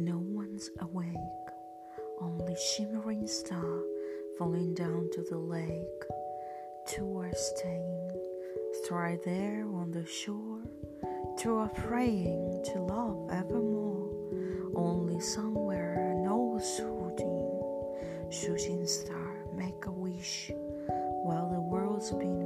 No one's awake, only shimmering star falling down to the lake. Two are staying, straight there on the shore, two are praying to love evermore. Only somewhere an old shooting shooting star make a wish while the world's been.